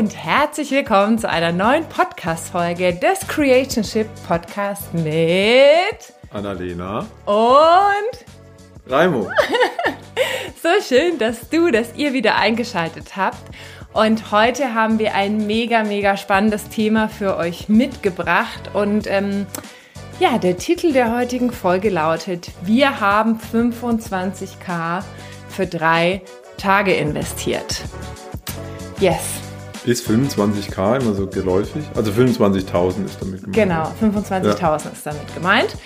und herzlich willkommen zu einer neuen Podcast-Folge des Creationship Podcast mit Annalena und Raimo. so schön, dass du, dass ihr wieder eingeschaltet habt. Und heute haben wir ein mega, mega spannendes Thema für euch mitgebracht. Und ähm, ja, der Titel der heutigen Folge lautet, wir haben 25k für drei Tage investiert. Yes. Ist 25k immer so geläufig? Also 25.000 ist damit gemeint. Genau, 25.000 ja. ist damit gemeint.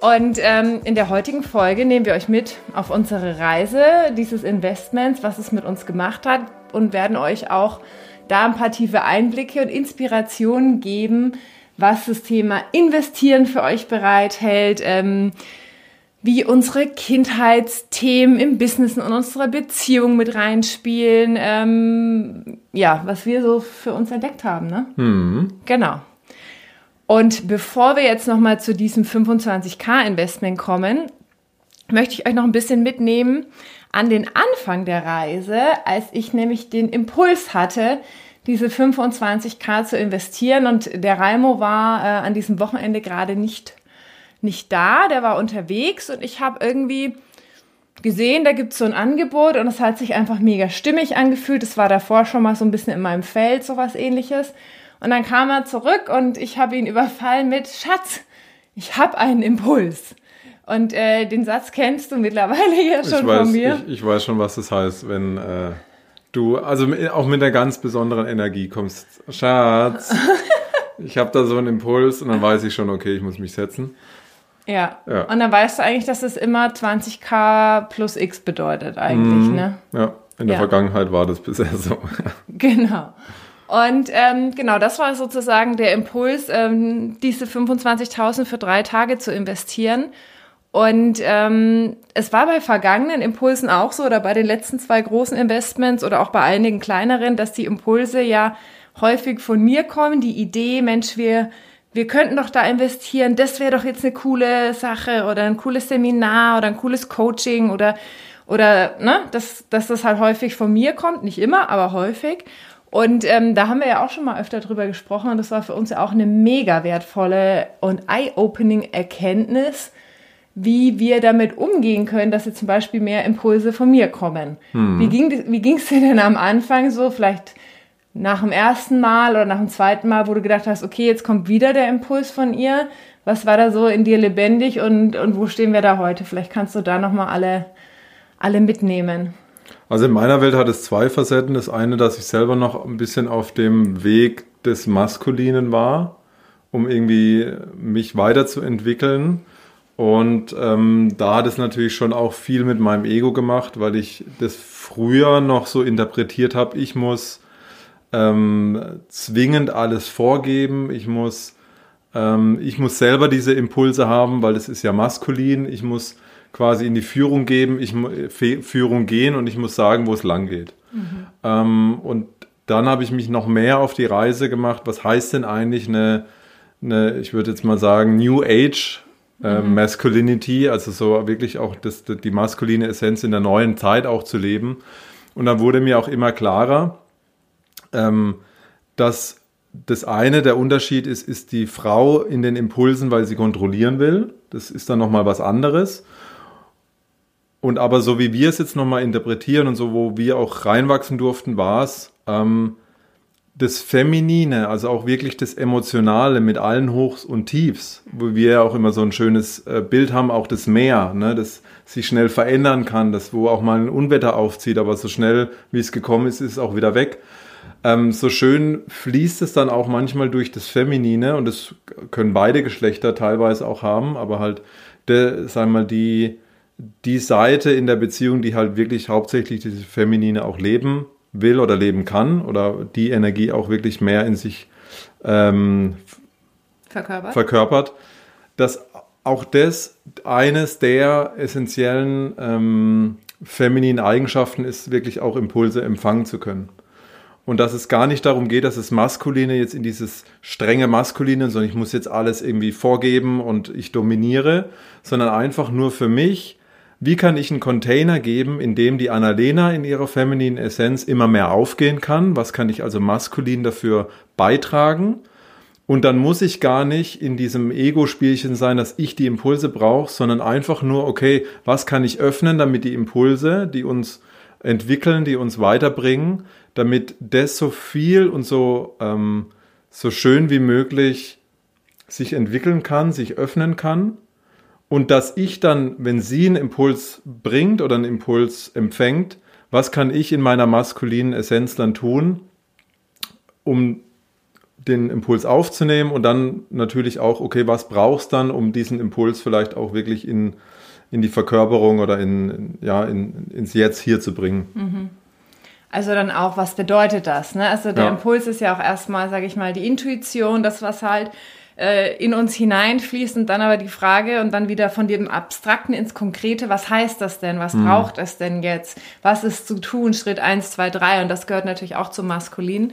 Und ähm, in der heutigen Folge nehmen wir euch mit auf unsere Reise dieses Investments, was es mit uns gemacht hat und werden euch auch da ein paar tiefe Einblicke und Inspirationen geben, was das Thema Investieren für euch bereithält, ähm, wie unsere Kindheitsthemen im Business und unserer Beziehung mit reinspielen, ähm, ja, was wir so für uns entdeckt haben, ne? Mhm. Genau. Und bevor wir jetzt nochmal zu diesem 25k Investment kommen, möchte ich euch noch ein bisschen mitnehmen an den Anfang der Reise, als ich nämlich den Impuls hatte, diese 25k zu investieren. Und der Raimo war äh, an diesem Wochenende gerade nicht, nicht da, der war unterwegs und ich habe irgendwie gesehen, da gibt es so ein Angebot und es hat sich einfach mega stimmig angefühlt. Das war davor schon mal so ein bisschen in meinem Feld, sowas ähnliches. Und dann kam er zurück und ich habe ihn überfallen mit Schatz, ich habe einen Impuls. Und äh, den Satz kennst du mittlerweile ja schon weiß, von mir. Ich, ich, weiß schon, was das heißt, wenn äh, du, also auch mit einer ganz besonderen Energie kommst. Schatz, ich habe da so einen Impuls und dann weiß ich schon, okay, ich muss mich setzen. Ja. ja. Und dann weißt du eigentlich, dass es immer 20k plus x bedeutet eigentlich, mhm. ne? Ja, in der ja. Vergangenheit war das bisher so. genau. Und ähm, genau, das war sozusagen der Impuls, ähm, diese 25.000 für drei Tage zu investieren. Und ähm, es war bei vergangenen Impulsen auch so oder bei den letzten zwei großen Investments oder auch bei einigen kleineren, dass die Impulse ja häufig von mir kommen. Die Idee, Mensch, wir, wir könnten doch da investieren, das wäre doch jetzt eine coole Sache oder ein cooles Seminar oder ein cooles Coaching oder, oder ne, dass, dass das halt häufig von mir kommt, nicht immer, aber häufig. Und ähm, da haben wir ja auch schon mal öfter drüber gesprochen und das war für uns ja auch eine mega wertvolle und eye-opening Erkenntnis, wie wir damit umgehen können, dass jetzt zum Beispiel mehr Impulse von mir kommen. Hm. Wie ging wie ging's dir denn am Anfang so, vielleicht nach dem ersten Mal oder nach dem zweiten Mal, wo du gedacht hast, okay, jetzt kommt wieder der Impuls von ihr. Was war da so in dir lebendig und, und wo stehen wir da heute? Vielleicht kannst du da nochmal alle, alle mitnehmen. Also in meiner Welt hat es zwei Facetten. Das eine, dass ich selber noch ein bisschen auf dem Weg des Maskulinen war, um irgendwie mich weiterzuentwickeln und ähm, da hat es natürlich schon auch viel mit meinem Ego gemacht, weil ich das früher noch so interpretiert habe, ich muss ähm, zwingend alles vorgeben, ich muss, ähm, ich muss selber diese Impulse haben, weil das ist ja maskulin, ich muss quasi in die Führung geben, ich Führung gehen und ich muss sagen, wo es lang geht. Mhm. Ähm, und dann habe ich mich noch mehr auf die Reise gemacht, was heißt denn eigentlich eine, eine ich würde jetzt mal sagen, New Age äh, mhm. Masculinity, also so wirklich auch das, die maskuline Essenz in der neuen Zeit auch zu leben. Und dann wurde mir auch immer klarer, ähm, dass das eine, der Unterschied ist, ist die Frau in den Impulsen, weil sie kontrollieren will. Das ist dann nochmal was anderes. Und aber so wie wir es jetzt nochmal interpretieren und so, wo wir auch reinwachsen durften, war es, ähm, das Feminine, also auch wirklich das Emotionale mit allen Hochs und Tiefs, wo wir ja auch immer so ein schönes äh, Bild haben, auch das Meer, ne, das sich schnell verändern kann, das wo auch mal ein Unwetter aufzieht, aber so schnell wie es gekommen ist, ist es auch wieder weg. Ähm, so schön fließt es dann auch manchmal durch das Feminine und das können beide Geschlechter teilweise auch haben, aber halt, de, sagen wir mal, die, die Seite in der Beziehung, die halt wirklich hauptsächlich diese Feminine auch leben will oder leben kann oder die Energie auch wirklich mehr in sich ähm, verkörpert. verkörpert, dass auch das eines der essentiellen ähm, femininen Eigenschaften ist, wirklich auch Impulse empfangen zu können. Und dass es gar nicht darum geht, dass es Maskuline jetzt in dieses strenge Maskuline, sondern ich muss jetzt alles irgendwie vorgeben und ich dominiere, sondern einfach nur für mich wie kann ich einen Container geben, in dem die Annalena in ihrer femininen Essenz immer mehr aufgehen kann? Was kann ich also maskulin dafür beitragen? Und dann muss ich gar nicht in diesem Ego-Spielchen sein, dass ich die Impulse brauche, sondern einfach nur, okay, was kann ich öffnen, damit die Impulse, die uns entwickeln, die uns weiterbringen, damit das so viel und so, ähm, so schön wie möglich sich entwickeln kann, sich öffnen kann. Und dass ich dann, wenn sie einen Impuls bringt oder einen Impuls empfängt, was kann ich in meiner maskulinen Essenz dann tun, um den Impuls aufzunehmen und dann natürlich auch, okay, was brauchst dann, um diesen Impuls vielleicht auch wirklich in, in die Verkörperung oder in, ja, in, ins Jetzt hier zu bringen. Mhm. Also dann auch, was bedeutet das? Ne? Also der ja. Impuls ist ja auch erstmal, sage ich mal, die Intuition, das, was halt äh, in uns hineinfließt und dann aber die Frage und dann wieder von dem Abstrakten ins Konkrete, was heißt das denn? Was mhm. braucht es denn jetzt? Was ist zu tun? Schritt eins, zwei, drei und das gehört natürlich auch zum Maskulin.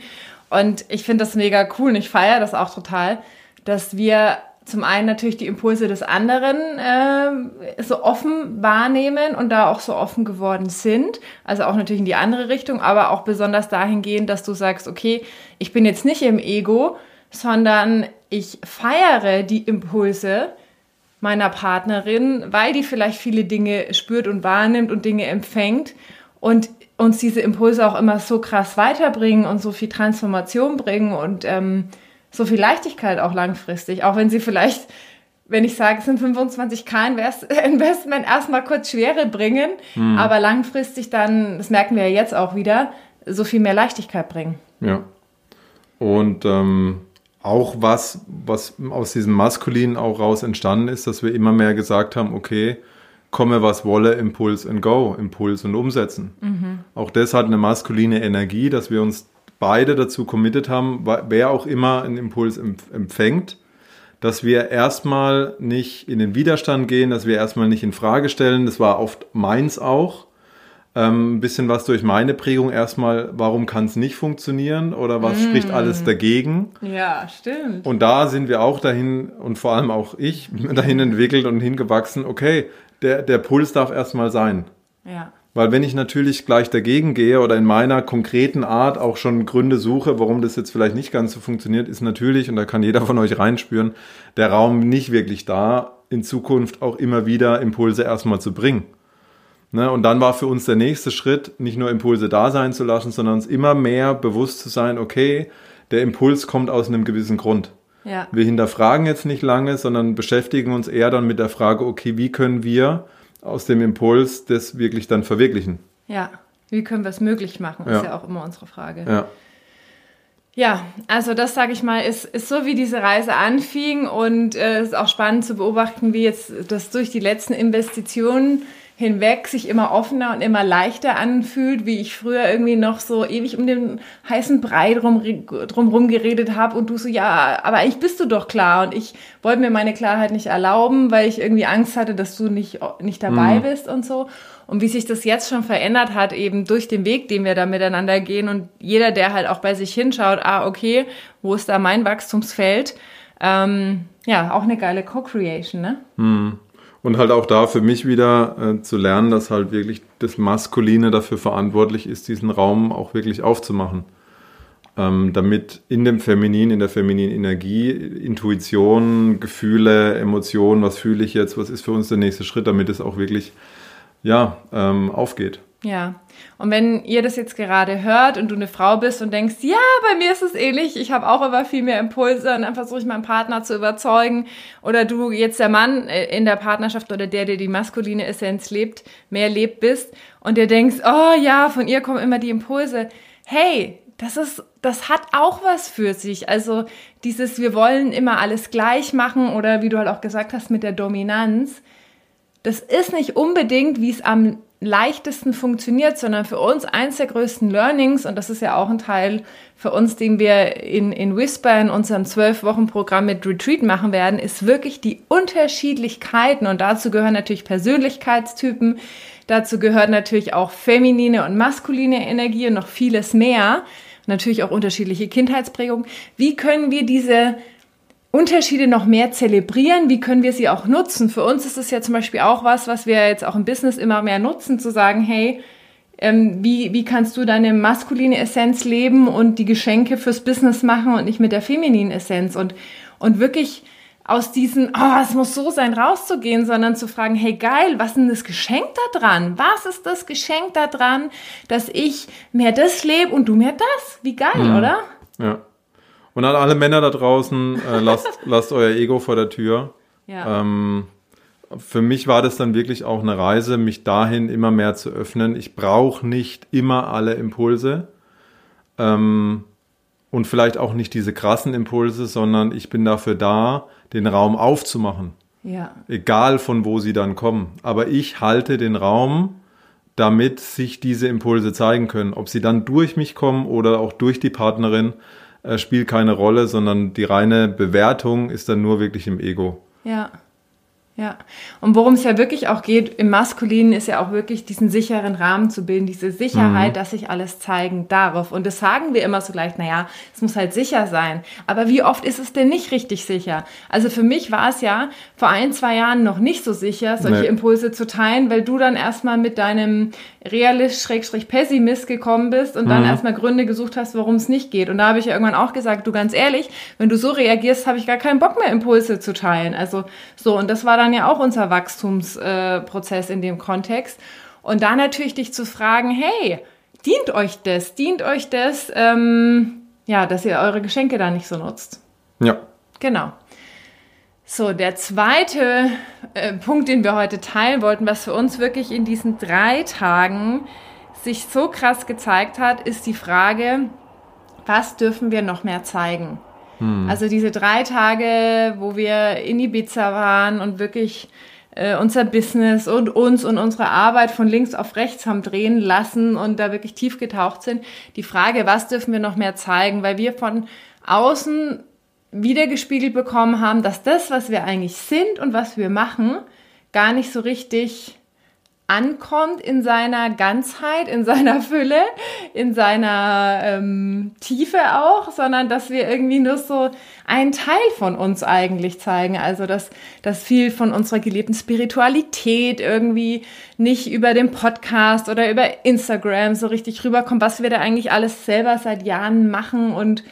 Und ich finde das mega cool und ich feiere das auch total, dass wir zum einen natürlich die Impulse des anderen äh, so offen wahrnehmen und da auch so offen geworden sind. Also auch natürlich in die andere Richtung, aber auch besonders dahingehend, dass du sagst, okay, ich bin jetzt nicht im Ego, sondern ich feiere die Impulse meiner Partnerin, weil die vielleicht viele Dinge spürt und wahrnimmt und Dinge empfängt und uns diese Impulse auch immer so krass weiterbringen und so viel Transformation bringen und ähm, so viel Leichtigkeit auch langfristig, auch wenn sie vielleicht, wenn ich sage, es sind 25k Investment, erstmal kurz Schwere bringen, hm. aber langfristig dann, das merken wir ja jetzt auch wieder, so viel mehr Leichtigkeit bringen. Ja. Und ähm, auch was, was aus diesem Maskulinen auch raus entstanden ist, dass wir immer mehr gesagt haben, okay, komme was wolle, Impuls and Go, Impuls und umsetzen. Mhm. Auch das hat eine maskuline Energie, dass wir uns beide dazu committed haben, wer auch immer einen Impuls empfängt, dass wir erstmal nicht in den Widerstand gehen, dass wir erstmal nicht in Frage stellen. Das war oft meins auch. Ähm, ein bisschen was durch meine Prägung erstmal, warum kann es nicht funktionieren oder was mm. spricht alles dagegen? Ja, stimmt. Und da sind wir auch dahin und vor allem auch ich dahin entwickelt und hingewachsen, okay, der, der Puls darf erstmal sein. Ja. Weil wenn ich natürlich gleich dagegen gehe oder in meiner konkreten Art auch schon Gründe suche, warum das jetzt vielleicht nicht ganz so funktioniert, ist natürlich, und da kann jeder von euch reinspüren, der Raum nicht wirklich da, in Zukunft auch immer wieder Impulse erstmal zu bringen. Ne? Und dann war für uns der nächste Schritt, nicht nur Impulse da sein zu lassen, sondern uns immer mehr bewusst zu sein, okay, der Impuls kommt aus einem gewissen Grund. Ja. Wir hinterfragen jetzt nicht lange, sondern beschäftigen uns eher dann mit der Frage, okay, wie können wir aus dem Impuls das wirklich dann verwirklichen. Ja, wie können wir es möglich machen, ist ja auch immer unsere Frage. Ja. Ja, also das sage ich mal, ist, ist so, wie diese Reise anfing und es äh, ist auch spannend zu beobachten, wie jetzt das durch die letzten Investitionen hinweg sich immer offener und immer leichter anfühlt, wie ich früher irgendwie noch so ewig um den heißen Brei drum, drumrum geredet habe und du so, ja, aber eigentlich bist du doch klar und ich wollte mir meine Klarheit nicht erlauben, weil ich irgendwie Angst hatte, dass du nicht, nicht dabei mhm. bist und so. Und wie sich das jetzt schon verändert hat, eben durch den Weg, den wir da miteinander gehen und jeder, der halt auch bei sich hinschaut, ah, okay, wo ist da mein Wachstumsfeld? Ähm, ja, auch eine geile Co-Creation, ne? Mhm. Und halt auch da für mich wieder äh, zu lernen, dass halt wirklich das Maskuline dafür verantwortlich ist, diesen Raum auch wirklich aufzumachen. Ähm, damit in dem Feminin, in der femininen Energie, Intuition, Gefühle, Emotionen, was fühle ich jetzt, was ist für uns der nächste Schritt, damit es auch wirklich ja, ähm, aufgeht. Ja, und wenn ihr das jetzt gerade hört und du eine Frau bist und denkst, ja, bei mir ist es ähnlich, ich habe auch immer viel mehr Impulse und dann versuche ich meinen Partner zu überzeugen oder du jetzt der Mann äh, in der Partnerschaft oder der, der die maskuline Essenz lebt, mehr lebt bist und dir denkst, oh ja, von ihr kommen immer die Impulse. Hey, das ist, das hat auch was für sich. Also dieses, wir wollen immer alles gleich machen oder wie du halt auch gesagt hast mit der Dominanz, das ist nicht unbedingt, wie es am leichtesten funktioniert, sondern für uns eins der größten Learnings, und das ist ja auch ein Teil für uns, den wir in, in Whisper in unserem zwölf Wochen Programm mit Retreat machen werden, ist wirklich die Unterschiedlichkeiten. Und dazu gehören natürlich Persönlichkeitstypen, dazu gehört natürlich auch feminine und maskuline Energie und noch vieles mehr. Natürlich auch unterschiedliche Kindheitsprägungen. Wie können wir diese Unterschiede noch mehr zelebrieren? Wie können wir sie auch nutzen? Für uns ist es ja zum Beispiel auch was, was wir jetzt auch im Business immer mehr nutzen, zu sagen, hey, ähm, wie, wie kannst du deine maskuline Essenz leben und die Geschenke fürs Business machen und nicht mit der femininen Essenz und, und wirklich aus diesen, oh, es muss so sein, rauszugehen, sondern zu fragen, hey geil, was ist denn das Geschenk da dran? Was ist das Geschenk da dran, dass ich mehr das lebe und du mehr das? Wie geil, mhm. oder? Ja. Und an alle Männer da draußen, äh, lasst, lasst euer Ego vor der Tür. Ja. Ähm, für mich war das dann wirklich auch eine Reise, mich dahin immer mehr zu öffnen. Ich brauche nicht immer alle Impulse ähm, und vielleicht auch nicht diese krassen Impulse, sondern ich bin dafür da, den Raum aufzumachen. Ja. Egal von wo sie dann kommen. Aber ich halte den Raum, damit sich diese Impulse zeigen können. Ob sie dann durch mich kommen oder auch durch die Partnerin, äh, spielt keine Rolle, sondern die reine Bewertung ist dann nur wirklich im Ego. Ja. Ja, und worum es ja wirklich auch geht im Maskulinen ist ja auch wirklich diesen sicheren Rahmen zu bilden, diese Sicherheit, mhm. dass sich alles zeigen darf. Und das sagen wir immer so leicht, naja, es muss halt sicher sein. Aber wie oft ist es denn nicht richtig sicher? Also für mich war es ja vor ein, zwei Jahren noch nicht so sicher, solche nee. Impulse zu teilen, weil du dann erstmal mit deinem Realist-Pessimist gekommen bist und dann mhm. erstmal Gründe gesucht hast, warum es nicht geht. Und da habe ich ja irgendwann auch gesagt, du ganz ehrlich, wenn du so reagierst, habe ich gar keinen Bock mehr, Impulse zu teilen. Also so, und das war dann ja auch unser Wachstumsprozess äh, in dem Kontext. Und da natürlich dich zu fragen, hey, dient euch das? Dient euch das, ähm, ja, dass ihr eure Geschenke da nicht so nutzt? Ja. Genau. So, der zweite äh, Punkt, den wir heute teilen wollten, was für uns wirklich in diesen drei Tagen sich so krass gezeigt hat, ist die Frage, was dürfen wir noch mehr zeigen? Hm. Also diese drei Tage, wo wir in Ibiza waren und wirklich äh, unser Business und uns und unsere Arbeit von links auf rechts haben drehen lassen und da wirklich tief getaucht sind. Die Frage, was dürfen wir noch mehr zeigen? Weil wir von außen wiedergespiegelt bekommen haben, dass das, was wir eigentlich sind und was wir machen, gar nicht so richtig ankommt in seiner Ganzheit, in seiner Fülle, in seiner ähm, Tiefe auch, sondern dass wir irgendwie nur so einen Teil von uns eigentlich zeigen. Also dass, dass viel von unserer gelebten Spiritualität irgendwie nicht über den Podcast oder über Instagram so richtig rüberkommt, was wir da eigentlich alles selber seit Jahren machen und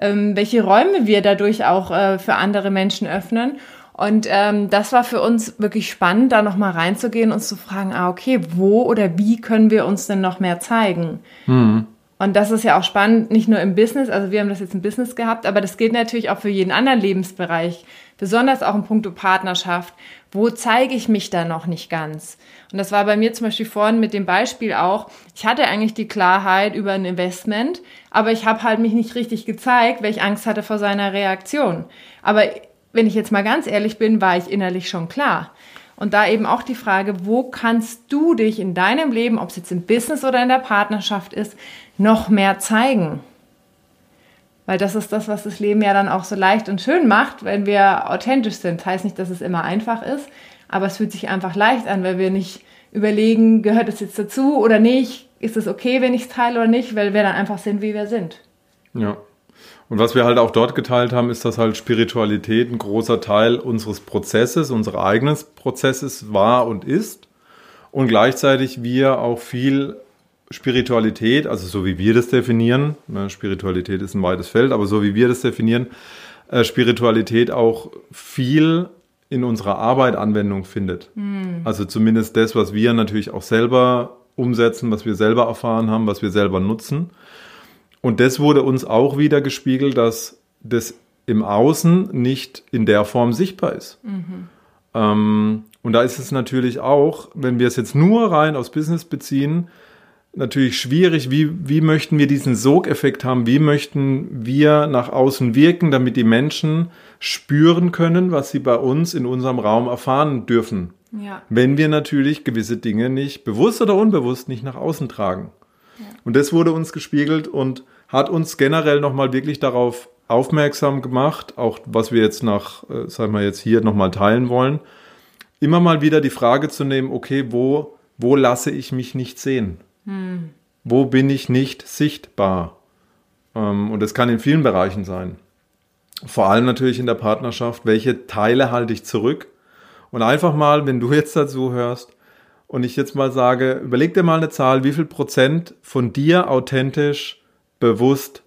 ähm, welche Räume wir dadurch auch äh, für andere Menschen öffnen. Und ähm, das war für uns wirklich spannend, da nochmal reinzugehen und zu fragen, ah, okay, wo oder wie können wir uns denn noch mehr zeigen? Mhm. Und das ist ja auch spannend, nicht nur im Business, also wir haben das jetzt im Business gehabt, aber das gilt natürlich auch für jeden anderen Lebensbereich, besonders auch im Punkto Partnerschaft. Wo zeige ich mich da noch nicht ganz? Und das war bei mir zum Beispiel vorhin mit dem Beispiel auch, ich hatte eigentlich die Klarheit über ein Investment, aber ich habe halt mich nicht richtig gezeigt, weil ich Angst hatte vor seiner Reaktion. Aber wenn ich jetzt mal ganz ehrlich bin, war ich innerlich schon klar. Und da eben auch die Frage, wo kannst du dich in deinem Leben, ob es jetzt im Business oder in der Partnerschaft ist, noch mehr zeigen? Weil das ist das, was das Leben ja dann auch so leicht und schön macht, wenn wir authentisch sind. Heißt nicht, dass es immer einfach ist, aber es fühlt sich einfach leicht an, weil wir nicht überlegen, gehört es jetzt dazu oder nicht, ist es okay, wenn ich es teile oder nicht, weil wir dann einfach sind, wie wir sind. Ja. Und was wir halt auch dort geteilt haben, ist, dass halt Spiritualität ein großer Teil unseres Prozesses, unseres eigenen Prozesses war und ist. Und gleichzeitig wir auch viel Spiritualität, also so wie wir das definieren, ne, Spiritualität ist ein weites Feld, aber so wie wir das definieren, äh, Spiritualität auch viel in unserer Arbeit Anwendung findet. Mhm. Also zumindest das, was wir natürlich auch selber umsetzen, was wir selber erfahren haben, was wir selber nutzen. Und das wurde uns auch wieder gespiegelt, dass das im Außen nicht in der Form sichtbar ist. Mhm. Ähm, und da ist es natürlich auch, wenn wir es jetzt nur rein aufs Business beziehen, natürlich schwierig, wie, wie möchten wir diesen Sogeffekt haben, wie möchten wir nach außen wirken, damit die Menschen spüren können, was sie bei uns in unserem Raum erfahren dürfen. Ja. Wenn wir natürlich gewisse Dinge nicht bewusst oder unbewusst nicht nach außen tragen. Ja. Und das wurde uns gespiegelt und hat uns generell nochmal wirklich darauf aufmerksam gemacht, auch was wir jetzt nach, äh, sagen wir jetzt hier nochmal teilen wollen, immer mal wieder die Frage zu nehmen, okay, wo, wo lasse ich mich nicht sehen? Hm. Wo bin ich nicht sichtbar? Ähm, und das kann in vielen Bereichen sein. vor allem natürlich in der Partnerschaft, welche Teile halte ich zurück. Und einfach mal, wenn du jetzt dazu hörst und ich jetzt mal sage, überleg dir mal eine Zahl, wie viel Prozent von dir authentisch, bewusst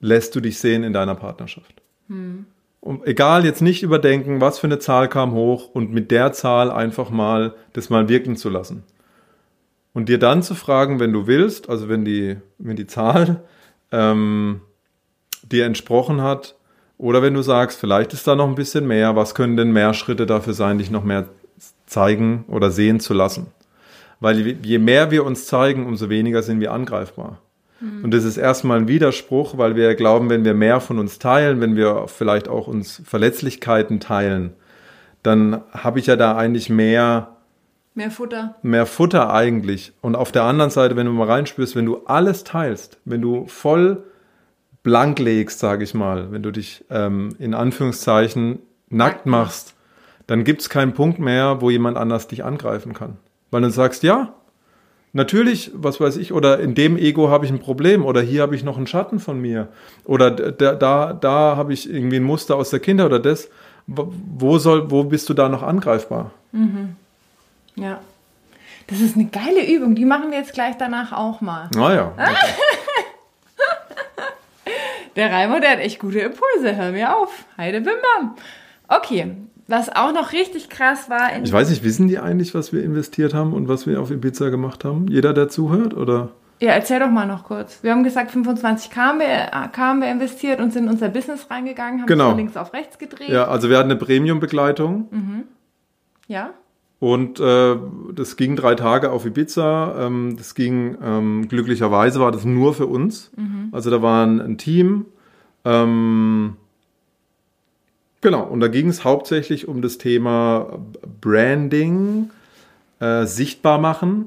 lässt du dich sehen in deiner Partnerschaft. Hm. Und egal, jetzt nicht überdenken, was für eine Zahl kam hoch und mit der Zahl einfach mal das mal wirken zu lassen. Und dir dann zu fragen, wenn du willst, also wenn die, wenn die Zahl ähm, dir entsprochen hat, oder wenn du sagst, vielleicht ist da noch ein bisschen mehr, was können denn mehr Schritte dafür sein, dich noch mehr zeigen oder sehen zu lassen? Weil je mehr wir uns zeigen, umso weniger sind wir angreifbar. Mhm. Und das ist erstmal ein Widerspruch, weil wir glauben, wenn wir mehr von uns teilen, wenn wir vielleicht auch uns Verletzlichkeiten teilen, dann habe ich ja da eigentlich mehr Mehr Futter. Mehr Futter eigentlich. Und auf der anderen Seite, wenn du mal reinspürst, wenn du alles teilst, wenn du voll blank legst, sage ich mal, wenn du dich ähm, in Anführungszeichen nackt machst, dann gibt es keinen Punkt mehr, wo jemand anders dich angreifen kann. Weil du sagst, ja, natürlich, was weiß ich, oder in dem Ego habe ich ein Problem oder hier habe ich noch einen Schatten von mir oder da, da, da habe ich irgendwie ein Muster aus der Kindheit oder das. Wo soll, wo bist du da noch angreifbar? Mhm. Ja. Das ist eine geile Übung, die machen wir jetzt gleich danach auch mal. Naja. Ah, okay. der Reimer, der hat echt gute Impulse, hör mir auf. Heide bim bam. Okay, was auch noch richtig krass war. ich weiß nicht, wissen die eigentlich, was wir investiert haben und was wir auf Ibiza gemacht haben? Jeder, der zuhört, oder? Ja, erzähl doch mal noch kurz. Wir haben gesagt, 25 K haben wir, wir investiert und sind in unser Business reingegangen, haben genau. von links auf rechts gedreht. Ja, also wir hatten eine Premium-Begleitung. Mhm. Ja. Und äh, das ging drei Tage auf Ibiza. Ähm, das ging ähm, glücklicherweise war das nur für uns. Mhm. Also da war ein, ein Team. Ähm, genau, und da ging es hauptsächlich um das Thema Branding, äh, sichtbar machen,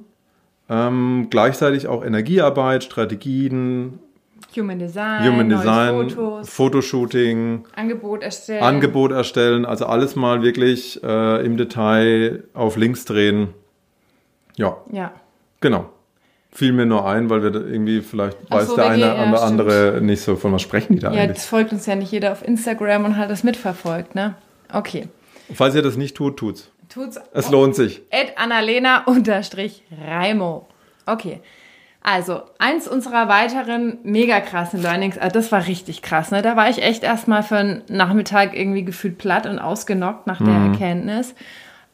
ähm, gleichzeitig auch Energiearbeit, Strategien, Human Design, Human Design Fotos, Fotoshooting, Angebot erstellen. Angebot erstellen, also alles mal wirklich äh, im Detail auf links drehen. Ja. Ja. Genau. Fiel mir nur ein, weil wir irgendwie vielleicht Ach weiß so, der eine oder ja, andere stimmt. nicht so, von was sprechen die da ja, eigentlich. Ja, das folgt uns ja nicht jeder auf Instagram und hat das mitverfolgt, ne? Okay. falls ihr das nicht tut, tut's. Tut's. Es lohnt sich. Ed Annalena unterstrich Raimo. Okay. Also, eins unserer weiteren mega krassen Learnings, also das war richtig krass, ne? Da war ich echt erstmal für einen Nachmittag irgendwie gefühlt platt und ausgenockt nach der mhm. Erkenntnis,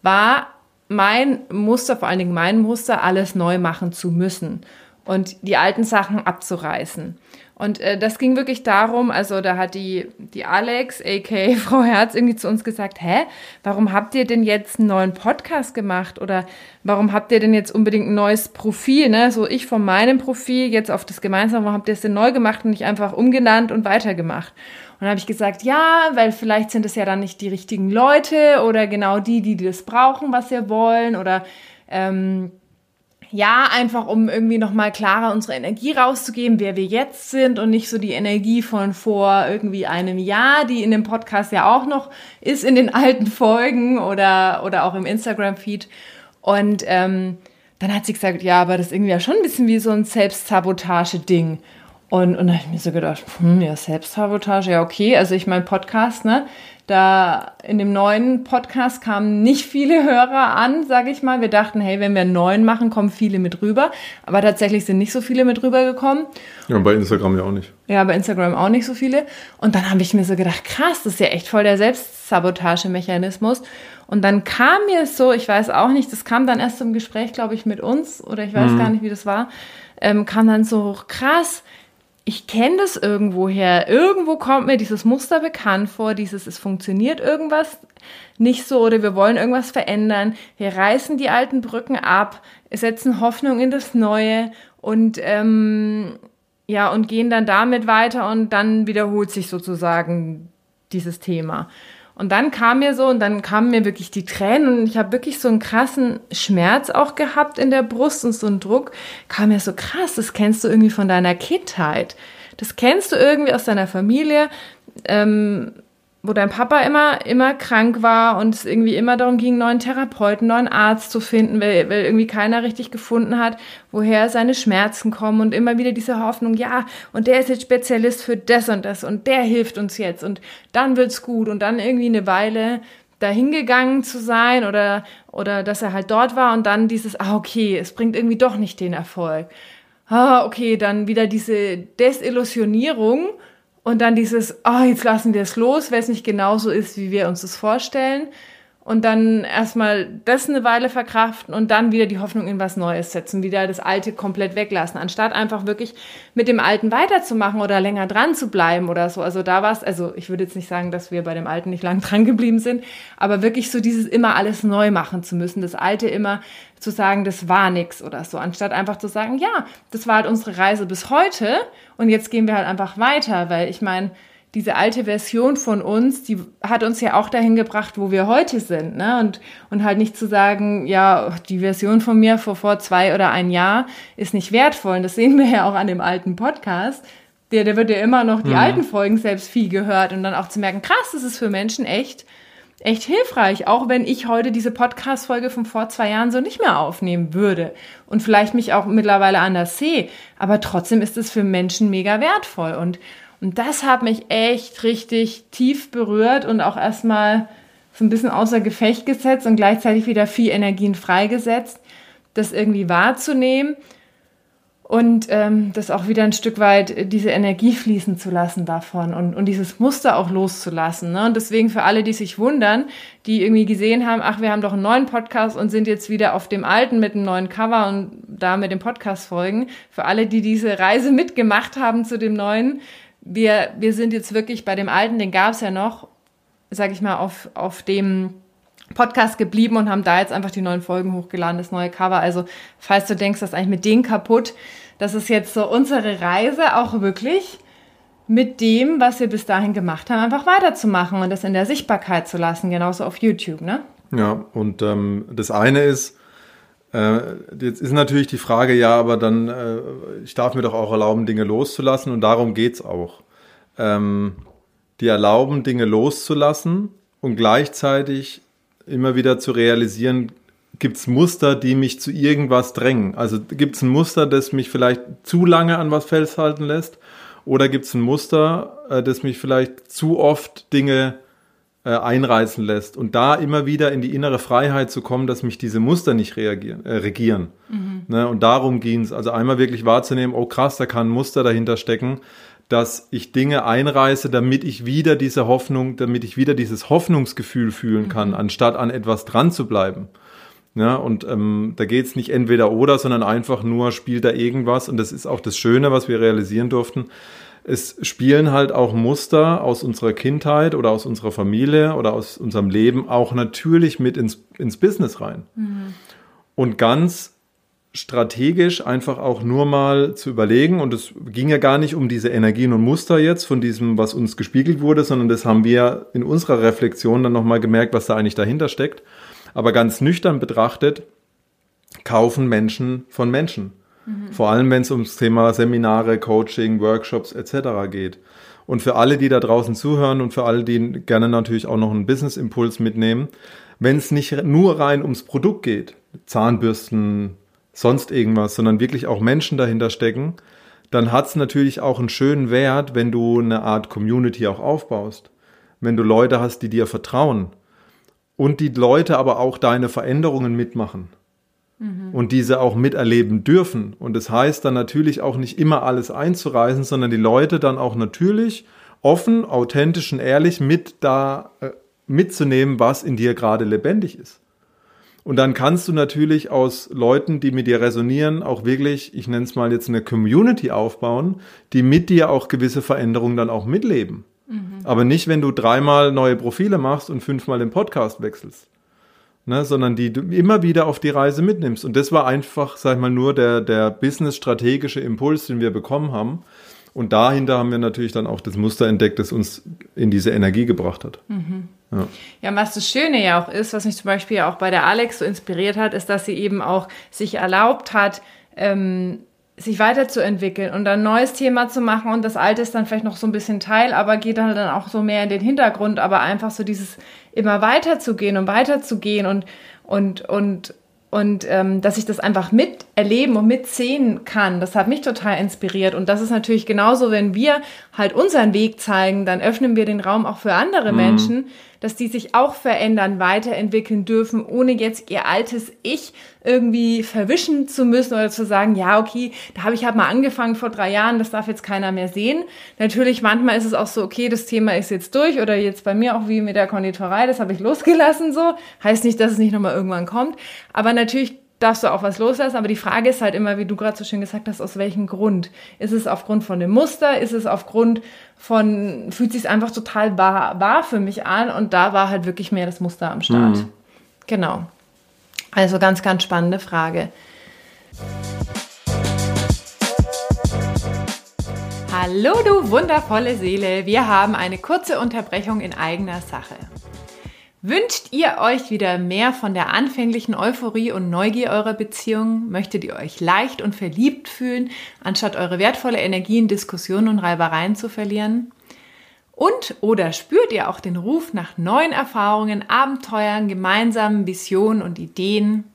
war mein Muster, vor allen Dingen mein Muster, alles neu machen zu müssen und die alten Sachen abzureißen. Und äh, das ging wirklich darum, also da hat die, die Alex, a.k.a. Frau Herz, irgendwie zu uns gesagt, hä, warum habt ihr denn jetzt einen neuen Podcast gemacht? Oder warum habt ihr denn jetzt unbedingt ein neues Profil? Ne? So ich von meinem Profil jetzt auf das gemeinsame, warum habt ihr es denn neu gemacht und nicht einfach umgenannt und weitergemacht? Und dann habe ich gesagt, ja, weil vielleicht sind es ja dann nicht die richtigen Leute oder genau die, die das brauchen, was wir wollen oder ähm, ja, einfach um irgendwie nochmal klarer unsere Energie rauszugeben, wer wir jetzt sind und nicht so die Energie von vor irgendwie einem Jahr, die in dem Podcast ja auch noch ist in den alten Folgen oder, oder auch im Instagram-Feed. Und ähm, dann hat sie gesagt, ja, aber das ist irgendwie ja schon ein bisschen wie so ein Selbstsabotage-Ding. Und, und da habe ich mir so gedacht, hm, ja, Selbstsabotage, ja, okay. Also ich mein Podcast, ne? Da in dem neuen Podcast kamen nicht viele Hörer an, sage ich mal. Wir dachten, hey, wenn wir einen neuen machen, kommen viele mit rüber. Aber tatsächlich sind nicht so viele mit rüber gekommen. Ja, und bei Instagram ja auch nicht. Ja, bei Instagram auch nicht so viele. Und dann habe ich mir so gedacht, krass, das ist ja echt voll der Selbstsabotage-Mechanismus. Und dann kam mir so, ich weiß auch nicht, das kam dann erst zum Gespräch, glaube ich, mit uns, oder ich weiß mhm. gar nicht, wie das war, ähm, kam dann so krass, ich kenne das irgendwoher. Irgendwo kommt mir dieses Muster bekannt vor, dieses, es funktioniert irgendwas nicht so oder wir wollen irgendwas verändern. Wir reißen die alten Brücken ab, setzen Hoffnung in das Neue und ähm, ja, und gehen dann damit weiter und dann wiederholt sich sozusagen dieses Thema. Und dann kam mir so, und dann kamen mir wirklich die Tränen und ich habe wirklich so einen krassen Schmerz auch gehabt in der Brust und so einen Druck. Kam mir so krass, das kennst du irgendwie von deiner Kindheit. Das kennst du irgendwie aus deiner Familie. Ähm, wo dein Papa immer, immer krank war und es irgendwie immer darum ging, neuen Therapeuten, neuen Arzt zu finden, weil, weil irgendwie keiner richtig gefunden hat, woher seine Schmerzen kommen und immer wieder diese Hoffnung, ja, und der ist jetzt Spezialist für das und das und der hilft uns jetzt und dann wird's gut und dann irgendwie eine Weile dahingegangen zu sein oder, oder dass er halt dort war und dann dieses, ah, okay, es bringt irgendwie doch nicht den Erfolg. Ah, okay, dann wieder diese Desillusionierung und dann dieses, oh, jetzt lassen wir es los, weil es nicht genauso ist, wie wir uns das vorstellen. Und dann erstmal das eine Weile verkraften und dann wieder die Hoffnung in was Neues setzen, wieder das Alte komplett weglassen, anstatt einfach wirklich mit dem Alten weiterzumachen oder länger dran zu bleiben oder so. Also da war es, also ich würde jetzt nicht sagen, dass wir bei dem Alten nicht lang dran geblieben sind, aber wirklich so dieses immer alles neu machen zu müssen, das Alte immer zu sagen, das war nix oder so, anstatt einfach zu sagen, ja, das war halt unsere Reise bis heute und jetzt gehen wir halt einfach weiter, weil ich meine, diese alte Version von uns, die hat uns ja auch dahin gebracht, wo wir heute sind, ne? Und, und halt nicht zu sagen, ja, die Version von mir vor, vor zwei oder ein Jahr ist nicht wertvoll. Und das sehen wir ja auch an dem alten Podcast. Der, der wird ja immer noch die mhm. alten Folgen selbst viel gehört und dann auch zu merken, krass, das ist für Menschen echt, echt hilfreich, auch wenn ich heute diese Podcast-Folge von vor zwei Jahren so nicht mehr aufnehmen würde und vielleicht mich auch mittlerweile anders sehe. Aber trotzdem ist es für Menschen mega wertvoll und und das hat mich echt richtig tief berührt und auch erstmal so ein bisschen außer Gefecht gesetzt und gleichzeitig wieder viel Energien freigesetzt, das irgendwie wahrzunehmen und ähm, das auch wieder ein Stück weit diese Energie fließen zu lassen davon und, und dieses Muster auch loszulassen. Ne? Und deswegen für alle, die sich wundern, die irgendwie gesehen haben, ach, wir haben doch einen neuen Podcast und sind jetzt wieder auf dem alten mit einem neuen Cover und da mit dem Podcast folgen, für alle, die diese Reise mitgemacht haben zu dem neuen, wir, wir sind jetzt wirklich bei dem alten, den gab es ja noch, sag ich mal, auf, auf dem Podcast geblieben und haben da jetzt einfach die neuen Folgen hochgeladen, das neue Cover. Also, falls du denkst, das ist eigentlich mit denen kaputt, das ist jetzt so unsere Reise auch wirklich mit dem, was wir bis dahin gemacht haben, einfach weiterzumachen und das in der Sichtbarkeit zu lassen, genauso auf YouTube, ne? Ja, und ähm, das eine ist, jetzt ist natürlich die Frage, ja, aber dann, äh, ich darf mir doch auch erlauben, Dinge loszulassen und darum geht's auch. Ähm, die erlauben, Dinge loszulassen und gleichzeitig immer wieder zu realisieren, gibt's Muster, die mich zu irgendwas drängen. Also gibt's ein Muster, das mich vielleicht zu lange an was festhalten lässt oder gibt's ein Muster, äh, das mich vielleicht zu oft Dinge äh, einreißen lässt und da immer wieder in die innere Freiheit zu kommen, dass mich diese Muster nicht reagieren, äh, regieren. Mhm. Ne? Und darum ging es. Also einmal wirklich wahrzunehmen, oh krass, da kann ein Muster dahinter stecken, dass ich Dinge einreiße, damit ich wieder diese Hoffnung, damit ich wieder dieses Hoffnungsgefühl fühlen kann, mhm. anstatt an etwas dran zu bleiben. Ja, und ähm, da geht's nicht entweder oder, sondern einfach nur spielt da irgendwas. Und das ist auch das Schöne, was wir realisieren durften es spielen halt auch Muster aus unserer Kindheit oder aus unserer Familie oder aus unserem Leben auch natürlich mit ins, ins Business rein. Mhm. Und ganz strategisch einfach auch nur mal zu überlegen, und es ging ja gar nicht um diese Energien und Muster jetzt von diesem, was uns gespiegelt wurde, sondern das haben wir in unserer Reflexion dann nochmal gemerkt, was da eigentlich dahinter steckt. Aber ganz nüchtern betrachtet, kaufen Menschen von Menschen. Mhm. Vor allem, wenn es ums Thema Seminare, Coaching, Workshops etc. geht. Und für alle, die da draußen zuhören und für alle, die gerne natürlich auch noch einen Business-Impuls mitnehmen, wenn es nicht nur rein ums Produkt geht, Zahnbürsten, sonst irgendwas, sondern wirklich auch Menschen dahinter stecken, dann hat es natürlich auch einen schönen Wert, wenn du eine Art Community auch aufbaust. Wenn du Leute hast, die dir vertrauen und die Leute aber auch deine Veränderungen mitmachen mhm. und diese auch miterleben dürfen. Und das heißt dann natürlich auch nicht immer alles einzureisen, sondern die Leute dann auch natürlich offen, authentisch und ehrlich mit da äh, mitzunehmen, was in dir gerade lebendig ist. Und dann kannst du natürlich aus Leuten, die mit dir resonieren, auch wirklich, ich nenne es mal jetzt eine Community aufbauen, die mit dir auch gewisse Veränderungen dann auch mitleben. Mhm. Aber nicht, wenn du dreimal neue Profile machst und fünfmal den Podcast wechselst ne, sondern die du immer wieder auf die Reise mitnimmst. Und das war einfach, sag ich mal, nur der, der business-strategische Impuls, den wir bekommen haben. Und dahinter haben wir natürlich dann auch das Muster entdeckt, das uns in diese Energie gebracht hat. Mhm. Ja. ja, was das Schöne ja auch ist, was mich zum Beispiel auch bei der Alex so inspiriert hat, ist, dass sie eben auch sich erlaubt hat, ähm, sich weiterzuentwickeln und ein neues Thema zu machen und das alte ist dann vielleicht noch so ein bisschen Teil, aber geht dann, dann auch so mehr in den Hintergrund, aber einfach so dieses immer weiterzugehen und weiterzugehen und, und, und, und ähm, dass ich das einfach miterleben und mitsehen kann, das hat mich total inspiriert. Und das ist natürlich genauso, wenn wir halt unseren Weg zeigen, dann öffnen wir den Raum auch für andere mhm. Menschen, dass die sich auch verändern, weiterentwickeln dürfen, ohne jetzt ihr altes Ich irgendwie verwischen zu müssen oder zu sagen, ja, okay, da habe ich halt mal angefangen vor drei Jahren, das darf jetzt keiner mehr sehen. Natürlich, manchmal ist es auch so, okay, das Thema ist jetzt durch oder jetzt bei mir auch wie mit der Konditorei, das habe ich losgelassen so. Heißt nicht, dass es nicht nochmal irgendwann kommt. Aber natürlich darfst du auch was loslassen. Aber die Frage ist halt immer, wie du gerade so schön gesagt hast, aus welchem Grund? Ist es aufgrund von dem Muster? Ist es aufgrund von, fühlt sich einfach total wahr, wahr für mich an? Und da war halt wirklich mehr das Muster am Start. Mhm. Genau. Also ganz, ganz spannende Frage. Hallo du wundervolle Seele, wir haben eine kurze Unterbrechung in eigener Sache. Wünscht ihr euch wieder mehr von der anfänglichen Euphorie und Neugier eurer Beziehung? Möchtet ihr euch leicht und verliebt fühlen, anstatt eure wertvolle Energie in Diskussionen und Reibereien zu verlieren? Und oder spürt ihr auch den Ruf nach neuen Erfahrungen, Abenteuern, gemeinsamen Visionen und Ideen?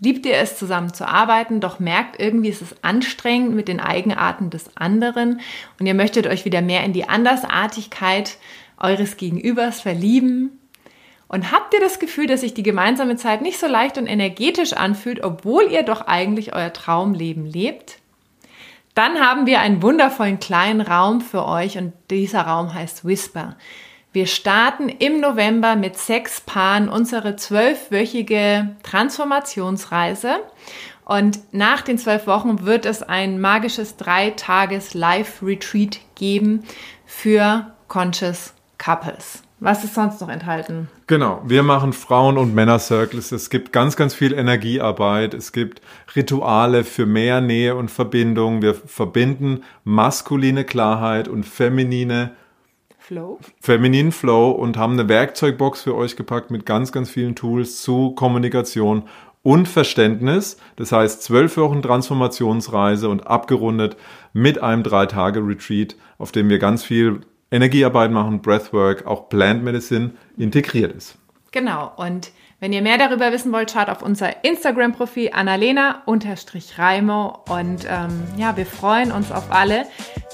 Liebt ihr es, zusammen zu arbeiten, doch merkt irgendwie, ist es anstrengend mit den Eigenarten des anderen und ihr möchtet euch wieder mehr in die Andersartigkeit eures Gegenübers verlieben? Und habt ihr das Gefühl, dass sich die gemeinsame Zeit nicht so leicht und energetisch anfühlt, obwohl ihr doch eigentlich euer Traumleben lebt? Dann haben wir einen wundervollen kleinen Raum für euch und dieser Raum heißt Whisper. Wir starten im November mit sechs Paaren unsere zwölfwöchige Transformationsreise. Und nach den zwölf Wochen wird es ein magisches Drei-Tages-Live-Retreat geben für Conscious Couples. Was ist sonst noch enthalten? Genau, wir machen Frauen- und Männer-Circles. Es gibt ganz, ganz viel Energiearbeit. Es gibt Rituale für mehr Nähe und Verbindung. Wir verbinden maskuline Klarheit und feminine Flow. Femininen Flow und haben eine Werkzeugbox für euch gepackt mit ganz, ganz vielen Tools zu Kommunikation und Verständnis. Das heißt, zwölf Wochen Transformationsreise und abgerundet mit einem Drei-Tage-Retreat, auf dem wir ganz viel Energiearbeit machen, Breathwork, auch Plant Medicine integriert ist. Genau. Und wenn ihr mehr darüber wissen wollt, schaut auf unser Instagram-Profil Annalena-Reimo. Und ähm, ja, wir freuen uns auf alle,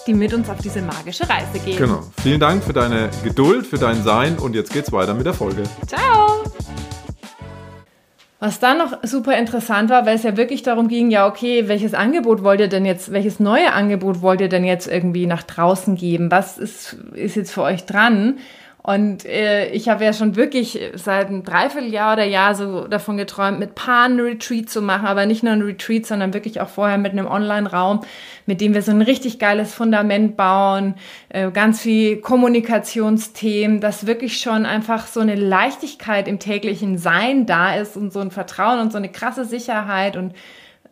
die mit uns auf diese magische Reise gehen. Genau. Vielen Dank für deine Geduld, für dein Sein. Und jetzt geht's weiter mit der Folge. Ciao! Was dann noch super interessant war, weil es ja wirklich darum ging, ja, okay, welches Angebot wollt ihr denn jetzt, welches neue Angebot wollt ihr denn jetzt irgendwie nach draußen geben? Was ist, ist jetzt für euch dran? Und äh, ich habe ja schon wirklich seit einem Dreivierteljahr oder Jahr so davon geträumt, mit Paaren ein Retreat zu machen, aber nicht nur ein Retreat, sondern wirklich auch vorher mit einem Online-Raum, mit dem wir so ein richtig geiles Fundament bauen, äh, ganz viel Kommunikationsthemen, dass wirklich schon einfach so eine Leichtigkeit im täglichen Sein da ist und so ein Vertrauen und so eine krasse Sicherheit und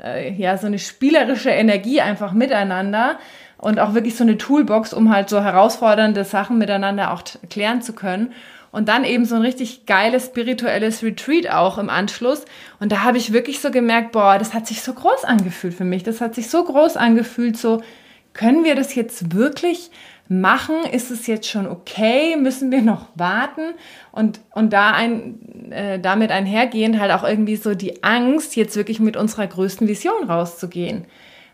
äh, ja, so eine spielerische Energie einfach miteinander und auch wirklich so eine Toolbox, um halt so herausfordernde Sachen miteinander auch klären zu können. Und dann eben so ein richtig geiles spirituelles Retreat auch im Anschluss. Und da habe ich wirklich so gemerkt, boah, das hat sich so groß angefühlt für mich. Das hat sich so groß angefühlt, so können wir das jetzt wirklich machen? Ist es jetzt schon okay? Müssen wir noch warten? Und, und da ein, äh, damit einhergehend halt auch irgendwie so die Angst, jetzt wirklich mit unserer größten Vision rauszugehen.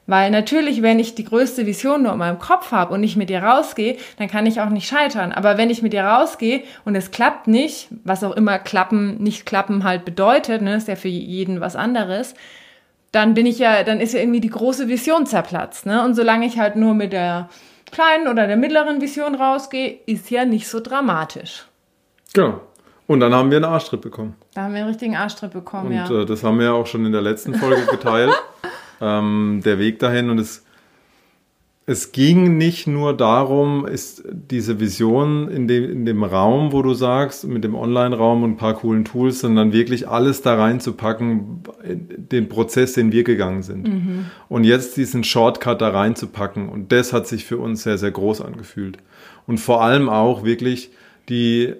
Weil natürlich, wenn ich die größte Vision nur in meinem Kopf habe und nicht mit ihr rausgehe, dann kann ich auch nicht scheitern. Aber wenn ich mit ihr rausgehe und es klappt nicht, was auch immer klappen, nicht klappen halt bedeutet, ne, ist ja für jeden was anderes, dann bin ich ja, dann ist ja irgendwie die große Vision zerplatzt. Ne? Und solange ich halt nur mit der kleinen oder der mittleren Vision rausgehe, ist ja nicht so dramatisch. Genau. Und dann haben wir einen Arschtritt bekommen. Da haben wir einen richtigen Arschtritt bekommen, und, ja. Und äh, das haben wir ja auch schon in der letzten Folge geteilt. Ähm, der Weg dahin. Und es, es ging nicht nur darum, ist diese Vision in dem, in dem Raum, wo du sagst, mit dem Online-Raum und ein paar coolen Tools, sondern wirklich alles da reinzupacken, den Prozess, den wir gegangen sind. Mhm. Und jetzt diesen Shortcut da reinzupacken. Und das hat sich für uns sehr, sehr groß angefühlt. Und vor allem auch wirklich die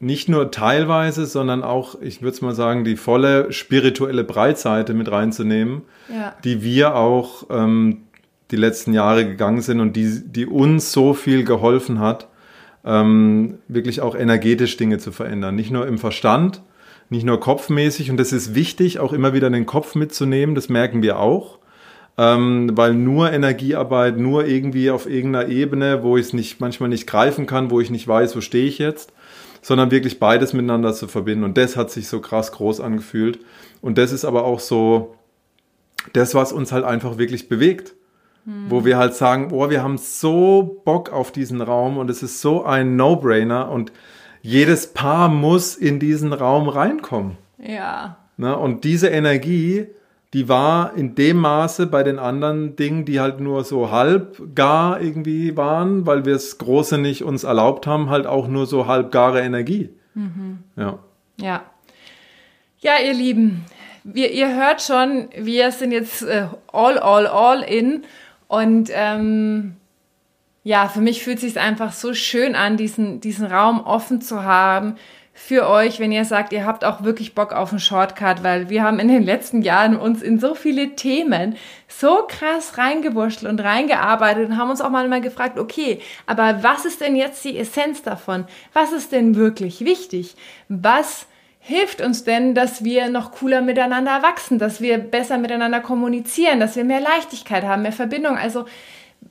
nicht nur teilweise, sondern auch, ich würde es mal sagen, die volle spirituelle Breitseite mit reinzunehmen, Ja. die wir auch ähm, die letzten Jahre gegangen sind und die, die uns so viel geholfen hat, ähm, wirklich auch energetisch Dinge zu verändern. Nicht nur im Verstand, nicht nur kopfmäßig. Und das ist wichtig, auch immer wieder den Kopf mitzunehmen. Das merken wir auch. Ähm, weil nur Energiearbeit, nur irgendwie auf irgendeiner Ebene, wo ich es nicht, manchmal nicht greifen kann, wo ich nicht weiß, wo stehe ich jetzt, sondern wirklich beides miteinander zu verbinden. Und das hat sich so krass groß angefühlt. Und das ist aber auch so das, was uns halt einfach wirklich bewegt. Wo wir halt sagen, oh, wir haben so Bock auf diesen Raum und es ist so ein No-Brainer und jedes Paar muss in diesen Raum reinkommen. Ja. Ne? Und diese Energie, die war in dem Maße bei den anderen Dingen, die halt nur so halb gar irgendwie waren, weil wir es Große nicht uns erlaubt haben, halt auch nur so halbgare Energie. Ja. Ja. Ja, ihr Lieben, wir, ihr hört schon, wir sind jetzt äh, all, all, all in. Und ähm, ja, für mich fühlt es sich einfach so schön an, diesen, diesen Raum offen zu haben für euch, wenn ihr sagt, ihr habt auch wirklich Bock auf einen Shortcut, weil wir haben in den letzten Jahren uns in so viele Themen so krass reingewurschtelt und reingearbeitet und haben uns auch mal gefragt, okay, aber was ist denn jetzt die Essenz davon? Was ist denn wirklich wichtig? Was hilft uns denn, dass wir noch cooler miteinander wachsen, dass wir besser miteinander kommunizieren, dass wir mehr Leichtigkeit haben, mehr Verbindung? Also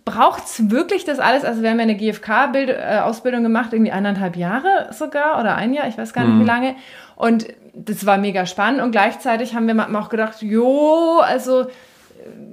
braucht es wirklich das alles? Also wir haben ja eine GFK-Ausbildung gemacht, irgendwie eineinhalb Jahre sogar oder ein Jahr, ich weiß gar nicht wie lange. Und das war mega spannend und gleichzeitig haben wir manchmal auch gedacht, jo, also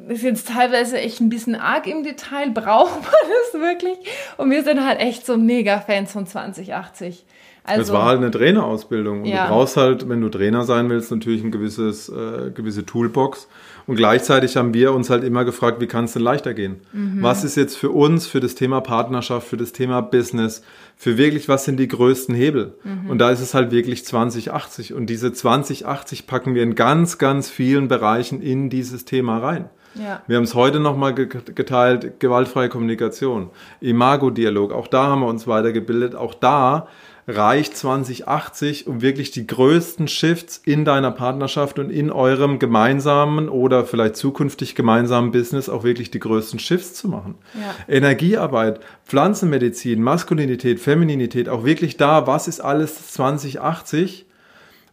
ist jetzt teilweise echt ein bisschen arg im Detail, braucht man das wirklich? Und wir sind halt echt so mega Fans von 2080. Also, Es war halt eine Trainerausbildung und Ja. du brauchst halt, wenn du Trainer sein willst, natürlich ein gewisses, äh, gewisse Toolbox. Und gleichzeitig haben wir uns halt immer gefragt, wie kann es denn leichter gehen? Mhm. Was ist jetzt für uns, für das Thema Partnerschaft, für das Thema Business, für wirklich, was sind die größten Hebel? Mhm. Und da ist es halt wirklich 2080. Und diese 2080 packen wir in ganz, ganz vielen Bereichen in dieses Thema rein. ja. Wir haben es heute nochmal geteilt, gewaltfreie Kommunikation, Imago-Dialog, auch da haben wir uns weitergebildet, auch da reicht 2080, um wirklich die größten Shifts in deiner Partnerschaft und in eurem gemeinsamen oder vielleicht zukünftig gemeinsamen Business auch wirklich die größten Shifts zu machen. Ja. Energiearbeit, Pflanzenmedizin, Maskulinität, Femininität, auch wirklich da, was ist alles 2080?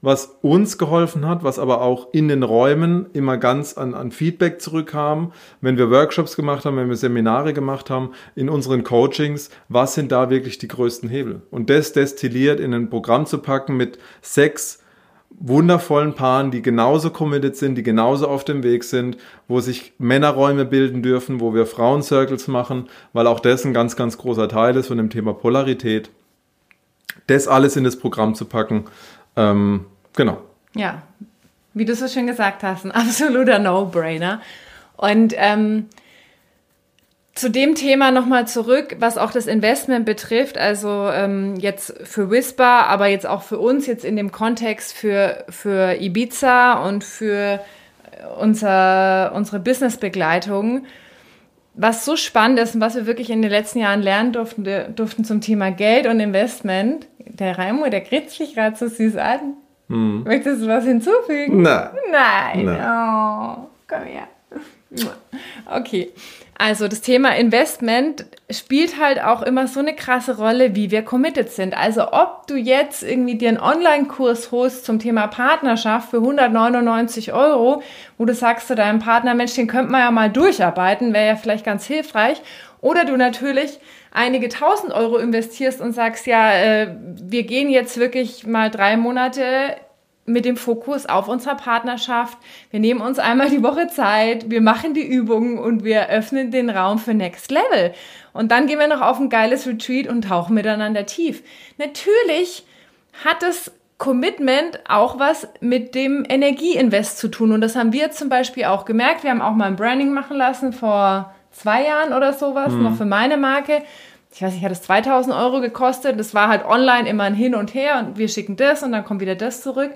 Was uns geholfen hat, was aber auch in den Räumen immer ganz an, an Feedback zurückkam, wenn wir Workshops gemacht haben, wenn wir Seminare gemacht haben, in unseren Coachings, was sind da wirklich die größten Hebel? Und das destilliert in ein Programm zu packen mit sechs wundervollen Paaren, die genauso committed sind, die genauso auf dem Weg sind, wo sich Männerräume bilden dürfen, wo wir Frauencircles machen, weil auch das ein ganz, ganz großer Teil ist von dem Thema Polarität. Das alles in das Programm zu packen, ähm, genau. Ja, wie du so schön gesagt hast, ein absoluter No-Brainer. Und ähm, zu dem Thema nochmal zurück, was auch das Investment betrifft, also ähm, jetzt für Whisper, aber jetzt auch für uns, jetzt in dem Kontext für, für Ibiza und für unser, unsere Businessbegleitung. Was so spannend ist und was wir wirklich in den letzten Jahren lernen durften, durften zum Thema Geld und Investment. Der Raimo, der grinst sich gerade so süß an. Möchtest du was hinzufügen? Na, Nein. Nein. Oh, komm her. Okay. Also das Thema Investment spielt halt auch immer so eine krasse Rolle, wie wir committed sind. Also ob du jetzt irgendwie dir einen Online-Kurs holst zum Thema Partnerschaft für 199 Euro, wo du sagst zu deinem Partner, Mensch, den könnte man ja mal durcharbeiten, wäre ja vielleicht ganz hilfreich. Oder du natürlich einige tausend Euro investierst und sagst, ja, äh, wir gehen jetzt wirklich mal drei Monate mit dem Fokus auf unserer Partnerschaft. Wir nehmen uns einmal die Woche Zeit, wir machen die Übungen und wir öffnen den Raum für Next Level. Und dann gehen wir noch auf ein geiles Retreat und tauchen miteinander tief. Natürlich hat das Commitment auch was mit dem Energieinvest zu tun. Und das haben wir zum Beispiel auch gemerkt. Wir haben auch mal ein Branding machen lassen vor zwei Jahren oder sowas, noch für meine Marke ich weiß nicht, hat es 2000 Euro gekostet. Das war halt online immer ein Hin und Her und wir schicken das und dann kommt wieder das zurück.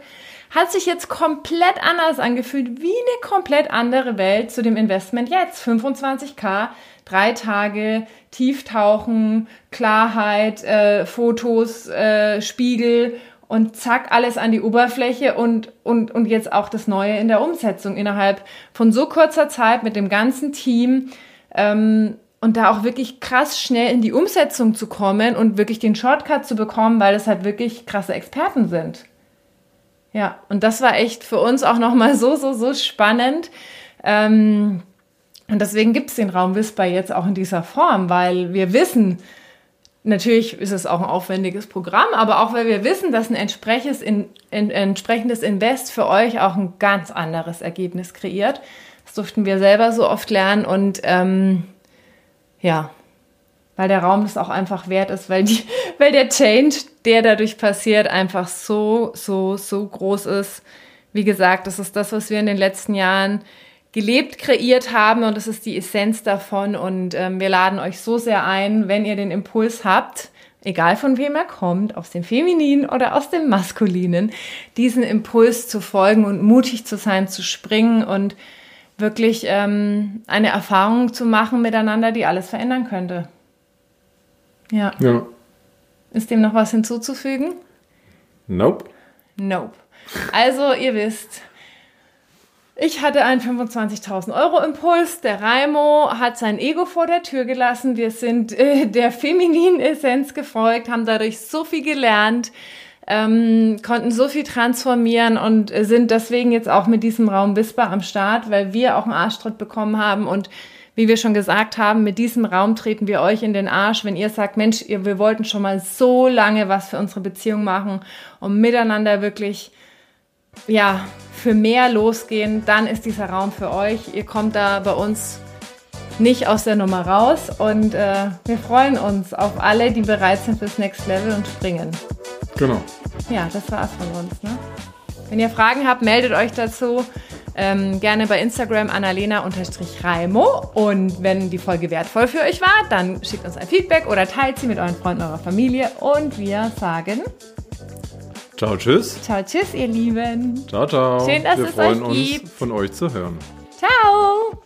Hat sich jetzt komplett anders angefühlt, wie eine komplett andere Welt zu dem Investment jetzt. 25k, drei Tage Tieftauchen, Klarheit, äh, Fotos, äh, Spiegel und zack, alles an die Oberfläche und, und, und jetzt auch das Neue in der Umsetzung innerhalb von so kurzer Zeit mit dem ganzen Team. Ähm, und da auch wirklich krass schnell in die Umsetzung zu kommen und wirklich den Shortcut zu bekommen, weil es halt wirklich krasse Experten sind. Ja, und das war echt für uns auch nochmal so, so, so spannend. Ähm, und deswegen gibt es den Raum Whisper jetzt auch in dieser Form, weil wir wissen, natürlich ist es auch ein aufwendiges Programm, aber auch weil wir wissen, dass ein entsprechendes, in, in, entsprechendes Invest für euch auch ein ganz anderes Ergebnis kreiert. Durften wir selber so oft lernen und ähm, ja, weil der Raum das auch einfach wert ist, weil, die, weil der Change, der dadurch passiert, einfach so, so, so groß ist. Wie gesagt, das ist das, was wir in den letzten Jahren gelebt, kreiert haben und das ist die Essenz davon. Und ähm, wir laden euch so sehr ein, wenn ihr den Impuls habt, egal von wem er kommt, aus dem Femininen oder aus dem Maskulinen, diesen Impuls zu folgen und mutig zu sein, zu springen und wirklich ähm, eine Erfahrung zu machen miteinander, die alles verändern könnte. Ja. ja. Ist dem noch was hinzuzufügen? Nope. Nope. Also, ihr wisst, ich hatte einen 25.000 Euro Impuls. Der Raimo hat sein Ego vor der Tür gelassen. Wir sind äh, der femininen Essenz gefolgt, haben dadurch so viel gelernt, ähm, konnten so viel transformieren und sind deswegen jetzt auch mit diesem Raum Whisper am Start, weil wir auch einen Arschtritt bekommen haben und wie wir schon gesagt haben, mit diesem Raum treten wir euch in den Arsch, wenn ihr sagt, Mensch, wir wollten schon mal so lange was für unsere Beziehung machen und miteinander wirklich, ja, für mehr losgehen, dann ist dieser Raum für euch. Ihr kommt da bei uns nicht aus der Nummer raus und äh, wir freuen uns auf alle, die bereit sind fürs Next Level und springen. Genau. Ja, das war's von uns. Ne? Wenn ihr Fragen habt, meldet euch dazu. Ähm, gerne bei Instagram annalena-raimo. Und wenn die Folge wertvoll für euch war, dann schickt uns ein Feedback oder teilt sie mit euren Freunden, eurer Familie. Und wir sagen Ciao, tschüss. Ciao, tschüss, ihr Lieben. Ciao, ciao. Schön, dass wir es freuen euch uns, gibt. von euch zu hören. Ciao.